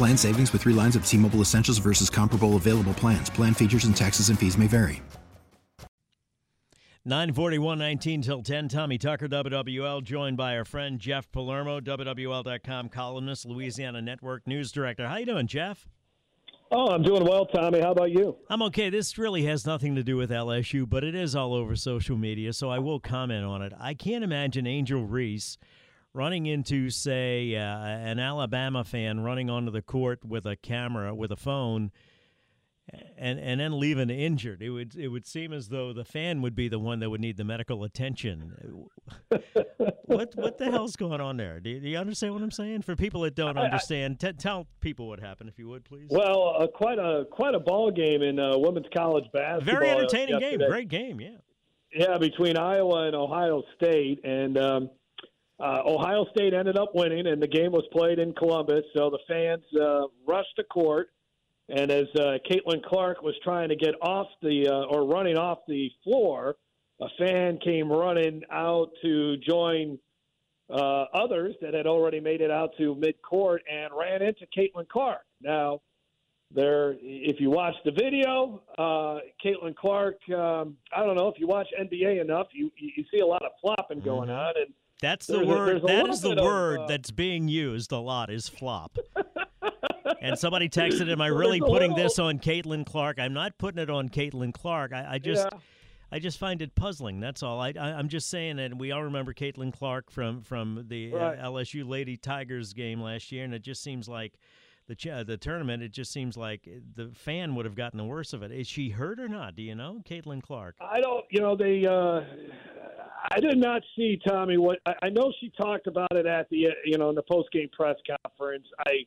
Plan savings with three lines of T Mobile Essentials versus comparable available plans. Plan features and taxes and fees may vary. 941 19 till 10. Tommy Tucker, WWL, joined by our friend Jeff Palermo, WWL.com columnist, Louisiana Network News Director. How you doing, Jeff? Oh, I'm doing well, Tommy. How about you? I'm okay. This really has nothing to do with LSU, but it is all over social media, so I will comment on it. I can't imagine Angel Reese running into, say, uh, an Alabama fan running onto the court with a camera, with a phone, and and then leaving injured. It would it would seem as though the fan would be the one that would need the medical attention. what what the hell's going on there? Do you, do you, understand what I'm saying? For people that don't understand, t- tell people what happened, if you would, please. Well, uh, quite a quite a ball game in uh, women's college basketball. Very entertaining yesterday. game, great game, yeah. Yeah, between Iowa and Ohio State, and um, uh, Ohio State ended up winning, and the game was played in Columbus. So the fans uh, rushed the court, and as uh, Caitlin Clark was trying to get off the uh, or running off the floor, a fan came running out to join uh, others that had already made it out to midcourt and ran into Caitlin Clark. Now, there, if you watch the video, uh, Caitlin Clark. Um, I don't know if you watch NBA enough, you you see a lot of flopping going mm-hmm. on, and that's the word. A, that is the word of, uh, that's being used a lot. Is flop. and somebody texted, "Am I really putting little... this on Caitlin Clark?" I'm not putting it on Caitlin Clark. I, I just. Yeah. I just find it puzzling. That's all. I, I, am just saying, and we all remember Caitlin Clark from from the uh, right. uh, LSU Lady Tigers game last year, and it just seems like the ch- the tournament. It just seems like the fan would have gotten the worst of it. Is she hurt or not? Do you know, Caitlin Clark? I don't. You know, they. Uh, I did not see Tommy. What I, I know, she talked about it at the you know in the post game press conference. I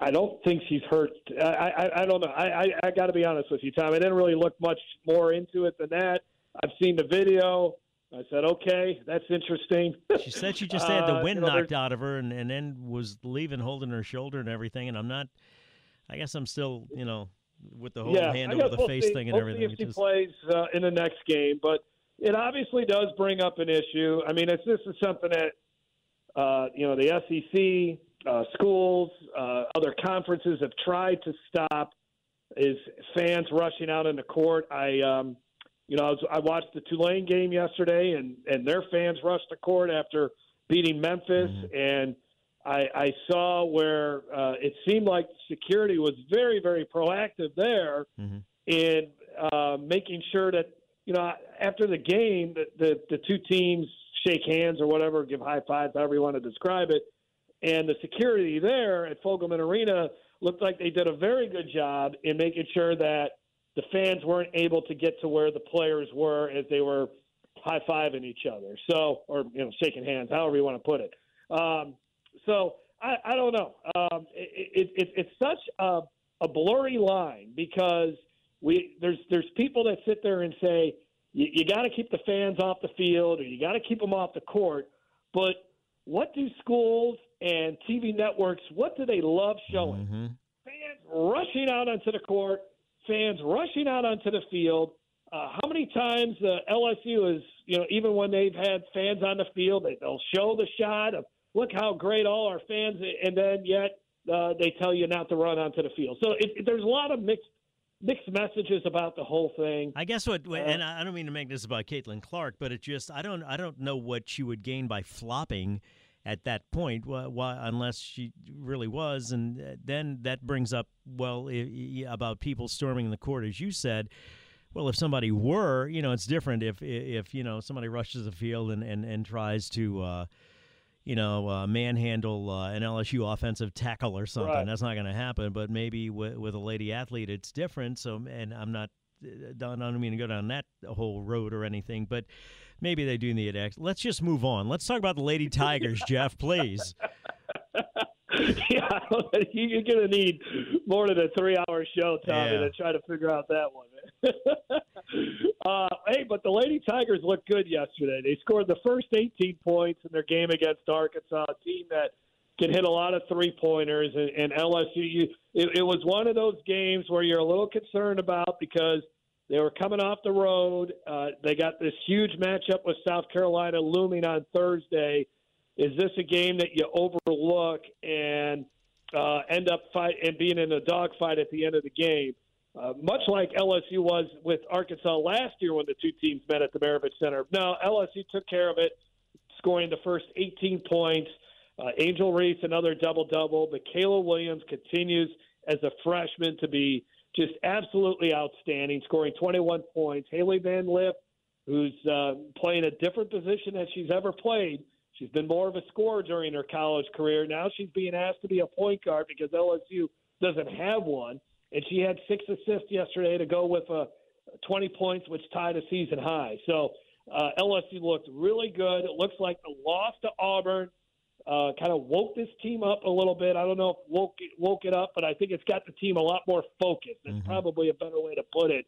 I don't think she's hurt. I I, I don't know. I I, I got to be honest with you, Tom. I didn't really look much more into it than that. I've seen the video. I said, okay, that's interesting. She said she just had the uh, wind uh, you know, knocked out of her and, and then was leaving holding her shoulder and everything. And I'm not, I guess I'm still, you know, with the whole yeah, hand over the face see, thing and everything. See if she just... plays uh, in the next game, but it obviously does bring up an issue. I mean, it's, this is something that uh, you know the SEC, uh, schools, uh, other conferences have tried to stop. Is fans rushing out into court? I, um, you know, I, was, I watched the Tulane game yesterday, and and their fans rushed the court after beating Memphis, mm-hmm. and I, I saw where uh, it seemed like security was very, very proactive there mm-hmm. in uh, making sure that you know, after the game, the, the, the two teams shake hands or whatever, give high fives, however you want to describe it. And the security there at Fogelman Arena looked like they did a very good job in making sure that the fans weren't able to get to where the players were as they were high fiving each other. So, or you know, shaking hands, however you want to put it. Um, so I, I don't know. Um, it, it, it's such a, a blurry line because we there's there's people that sit there and say you, you got to keep the fans off the field or you got to keep them off the court. But what do schools and TV networks what do they love showing? Mm-hmm. Fans rushing out onto the court, fans rushing out onto the field. Uh, how many times uh, LSU is, you know, even when they've had fans on the field, they, they'll show the shot of look how great all our fans, and then yet uh, they tell you not to run onto the field. So it, it, there's a lot of mixed mixed messages about the whole thing. I guess what, uh, and I don't mean to make this about Caitlin Clark, but it just I don't I don't know what she would gain by flopping at that point, why, unless she really was. And uh, then that brings up, well, about people storming the court, as you said. Well, if somebody were, you know, it's different if if you know somebody rushes the field and and, and tries to. Uh, you know, uh, manhandle uh, an LSU offensive tackle or something. Right. That's not going to happen. But maybe with, with a lady athlete, it's different. So, and I'm not, I don't mean to go down that whole road or anything, but maybe they do need X. Let's just move on. Let's talk about the Lady Tigers, Jeff, please. yeah, you're going to need more than a three-hour show, Tommy, Yeah. to try to figure out that one. Uh, hey, but the Lady Tigers looked good yesterday. They scored the first 18 points in their game against Arkansas, a team that can hit a lot of three-pointers. And, and LSU, you, it, it was one of those games where you're a little concerned about because they were coming off the road. Uh, they got this huge matchup with South Carolina looming on Thursday. Is this a game that you overlook and uh, end up fight and being in a dogfight at the end of the game? Uh, much like LSU was with Arkansas last year when the two teams met at the Maravich Center. No, LSU took care of it, scoring the first 18 points. Uh, Angel Reese, another double double. Mikaylah Williams continues as a freshman to be just absolutely outstanding, scoring 21 points. Hailey Van Lith, who's uh, playing a different position than she's ever played. She's been more of a scorer during her college career. Now she's being asked to be a point guard because LSU doesn't have one. And she had six assists yesterday to go with a 20 points, which tied a season high. So uh, LSU looked really good. It looks like the loss to Auburn uh, kind of woke this team up a little bit. I don't know if woke it, woke it up, but I think it's got the team a lot more focused. That's Mhm. probably a better way to put it.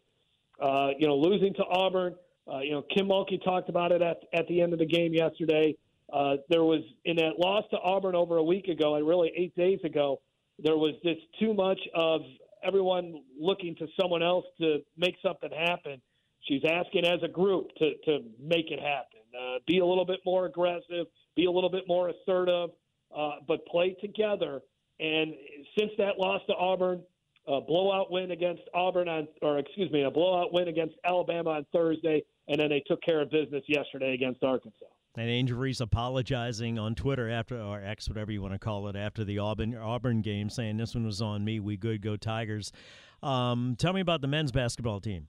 Uh, you know, losing to Auburn. Uh, you know, Kim Mulkey talked about it at at the end of the game yesterday. Uh, there was in that loss to Auburn over a week ago, and really eight days ago, there was just too much of everyone looking to someone else to make something happen. She's asking as a group to to make it happen. Uh, be a little bit more aggressive, be a little bit more assertive, uh, but play together. And since that loss to Auburn, a blowout win against Auburn on, or excuse me, a blowout win against Alabama on Thursday, and then they took care of business yesterday against Arkansas. And Reese apologizing on Twitter after, or X, whatever you want to call it, after the Auburn Auburn game, saying this one was on me. We good, go Tigers. Um, tell me about the men's basketball team.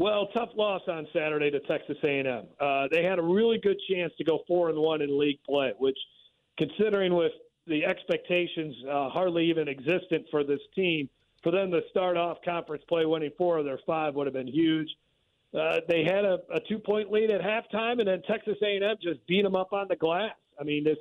Well, tough loss on Saturday to Texas A&M. Uh, they had a really good chance to go four and one in league play, which, considering with the expectations uh, hardly even existent for this team, for them to start off conference play winning four of their five would have been huge. Uh, they had a, a two point lead at halftime, and then Texas A&M just beat them up on the glass. I mean, this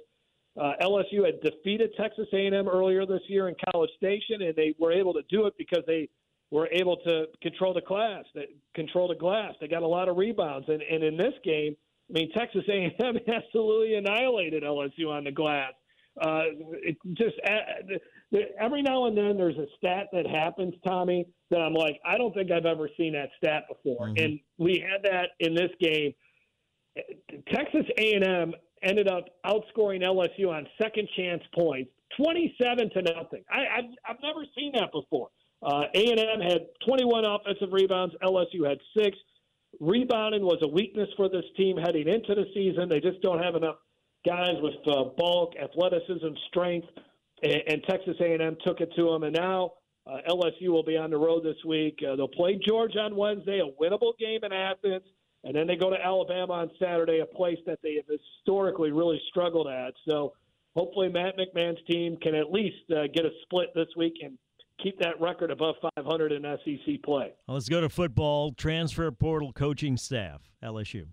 uh, LSU had defeated Texas A&M earlier this year in College Station, and they were able to do it because they were able to control the glass. They control the glass. They got a lot of rebounds, and, and in this game, I mean, Texas A&M absolutely annihilated LSU on the glass. Uh, it just uh, every now and then there's a stat that happens, Tommy, that I'm like, I don't think I've ever seen that stat before, mm-hmm. and we had that in this game. Texas A&M ended up outscoring LSU on second chance points, 27 to nothing. I, I've, I've never seen that before. Uh, A&M had 21 offensive rebounds. LSU had six. Rebounding was a weakness for this team heading into the season. They just don't have enough guys with uh, bulk, athleticism, strength, and, and Texas A&M took it to them. And now uh, LSU will be on the road this week. Uh, they'll play Georgia on Wednesday, a winnable game in Athens, and then they go to Alabama on Saturday, a place that they have historically really struggled at. So hopefully Matt McMahon's team can at least uh, get a split this week and keep that record above 500 in SEC play. Well, let's go to football. Transfer portal coaching staff, LSU.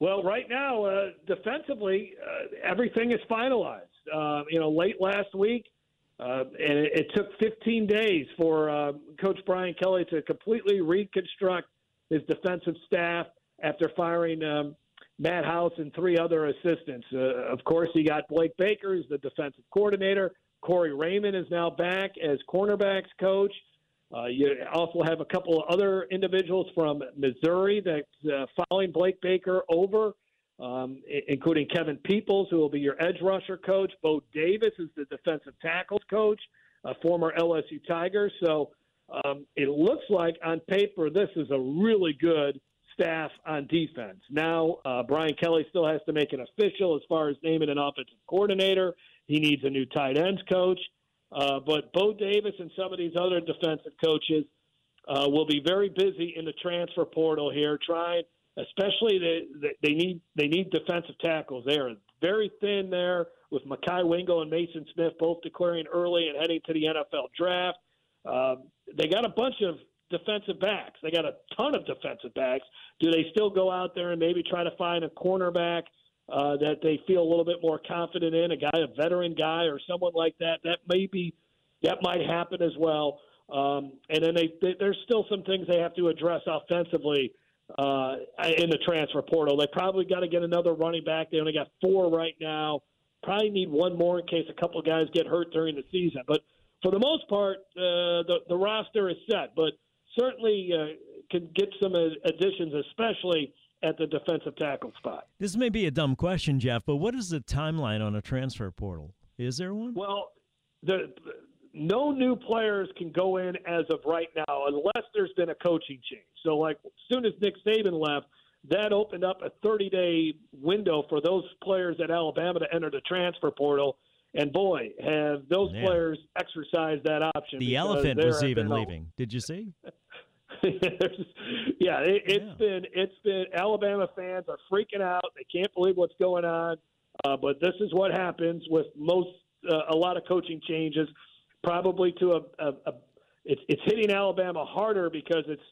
Well, right now, uh, defensively, uh, everything is finalized. Uh, you know, late last week, uh, and it, it, took 15 days for uh, Coach Brian Kelly to completely reconstruct his defensive staff after firing um, Matt House and three other assistants. Uh, of course, he got Blake Baker as the defensive coordinator. Corey Raymond is now back as cornerbacks coach. Uh, you also have a couple of other individuals from Missouri that's uh, following Blake Baker over, um, including Kevin Peoples, who will be your edge rusher coach. Bo Davis is the defensive tackles coach, a former LSU Tiger. So um, it looks like on paper this is a really good staff on defense. Now, uh, Brian Kelly still has to make it official as far as naming an offensive coordinator. He needs a new tight ends coach. Uh, but Bo Davis and some of these other defensive coaches uh, will be very busy in the transfer portal here, trying, especially they, they need they need defensive tackles. They are very thin there with Mekhi Wingo and Mason Smith both declaring early and heading to the NFL draft. Um, they got a bunch of defensive backs. They got a ton of defensive backs. Do they still go out there and maybe try to find a cornerback uh, that they feel a little bit more confident in, a guy, a veteran guy, or someone like that? That may be that might happen as well. Um, and then they, they, there's still some things they have to address offensively uh, in the transfer portal. They probably got to get another running back. They only got four right now. Probably need one more in case a couple guys get hurt during the season. But for the most part, uh, the the roster is set. But certainly uh, can get some additions, especially at the defensive tackle spot. This may be a dumb question, Jeff, but what is the timeline on a transfer portal? Is there one? Well, the, no new players can go in as of right now unless there's been a coaching change. So, like, as soon as Nick Saban left, that opened up a 30 day window for those players at Alabama to enter the transfer portal. And boy, have those yeah. players exercised that option. The elephant was even leaving. Did you see? yeah, it, has yeah. been it's been Alabama fans are freaking out. They can't believe what's going on. Uh, but this is what happens with most uh, a lot of coaching changes. Probably to a, a, a it's it's hitting Alabama harder because it's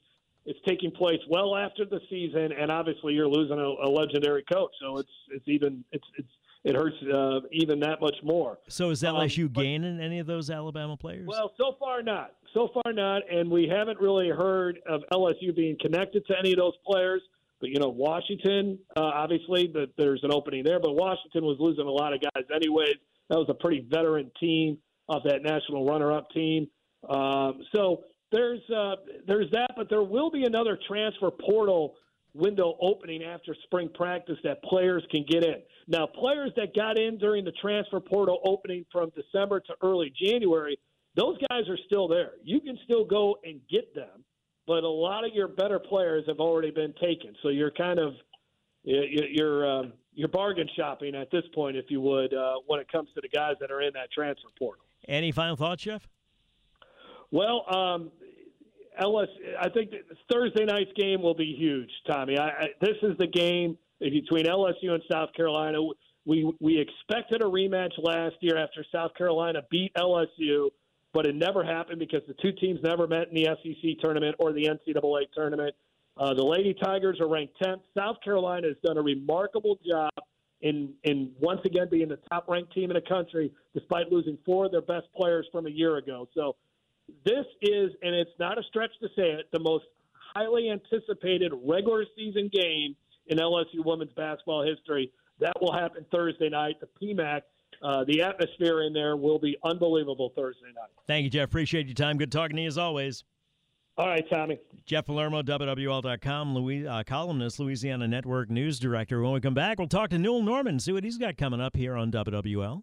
it's taking place well after the season, and obviously you're losing a, a legendary coach. So it's it's even it's it's it hurts uh, even that much more. So is LSU um, but, gaining any of those Alabama players? Well, so far not. So far not, and we haven't really heard of LSU being connected to any of those players. But you know, Washington, uh, obviously, that there's an opening there. But Washington was losing a lot of guys anyways. That was a pretty veteran team of that national runner-up team. Um, so there's uh, there's that, but there will be another transfer portal window opening after spring practice that players can get in. Now, players that got in during the transfer portal opening from December to early January, those guys are still there. You can still go and get them, but a lot of your better players have already been taken. So you're kind of you're um, you're bargain shopping at this point, if you would, uh, when it comes to the guys that are in that transfer portal. Any final thoughts, Jeff? Well, um, LS, I think Thursday night's game will be huge, Tommy. I, I, this is the game between LSU and South Carolina. We we expected a rematch last year after South Carolina beat LSU. but it never happened because the two teams never met in the SEC tournament or the NCAA tournament. Uh, the Lady Tigers are ranked 10th. South Carolina has done a remarkable job in in once again being the top ranked team in the country, despite losing four of their best players from a year ago. So this is, and it's not a stretch to say it, the most highly anticipated regular season game in LSU women's basketball history. That will happen Thursday night. The PMAC uh, the atmosphere in there will be unbelievable Thursday night. Thank you, Jeff. Appreciate your time. Good talking to you as always. All right, Tommy. Jeff Palermo, WWL.com, Louis, uh, columnist, Louisiana Network News Director. When we come back, we'll talk to Newell Normand, see what he's got coming up here on WWL.